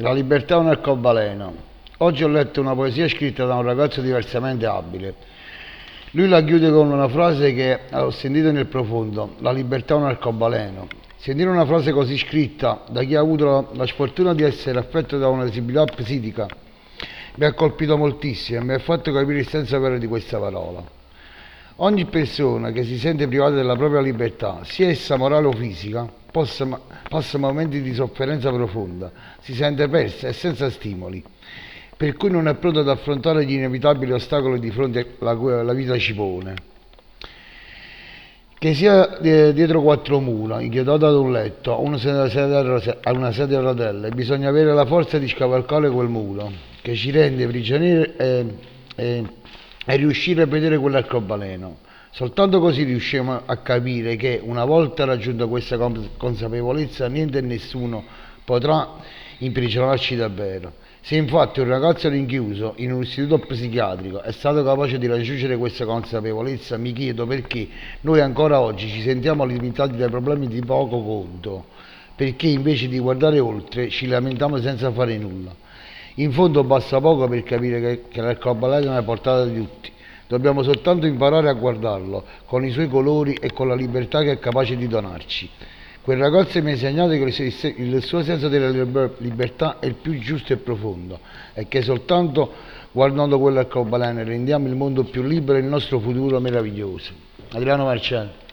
La libertà è un arcobaleno. Oggi ho letto una poesia scritta da un ragazzo diversamente abile. Lui la chiude con una frase che ho sentito nel profondo. La libertà è un arcobaleno. Sentire una frase così scritta da chi ha avuto la, sfortuna di essere affetto da una disabilità psichica mi ha colpito moltissimo e mi ha fatto capire il senso vero di questa parola. Ogni persona che si sente privata della propria libertà, sia essa morale o fisica, passa, passa momenti di sofferenza profonda, si sente persa e senza stimoli, per cui non è pronta ad affrontare gli inevitabili ostacoli di fronte alla cui la vita ci pone. Che sia dietro quattro mura, inchiodato ad un letto, a una sedia a rotelle, bisogna avere la forza di scavalcare quel muro, che ci rende prigionieri e, e riuscire a vedere quell'arcobaleno. Soltanto così riusciamo a capire che una volta raggiunta questa consapevolezza niente e nessuno potrà imprigionarci davvero. Se infatti un ragazzo rinchiuso in un istituto psichiatrico è stato capace di raggiungere questa consapevolezza, mi chiedo perché noi ancora oggi ci sentiamo limitati dai problemi di poco conto, perché invece di guardare oltre ci lamentiamo senza fare nulla. In fondo basta poco per capire che, che l'arcobaleno è a portata di tutti. Dobbiamo soltanto imparare a guardarlo con i suoi colori e con la libertà che è capace di donarci. Quel ragazzo mi ha insegnato che il suo senso della libertà è il più giusto e profondo e che soltanto guardando quell'arcobaleno rendiamo il mondo più libero e il nostro futuro meraviglioso. Adriano Marcello.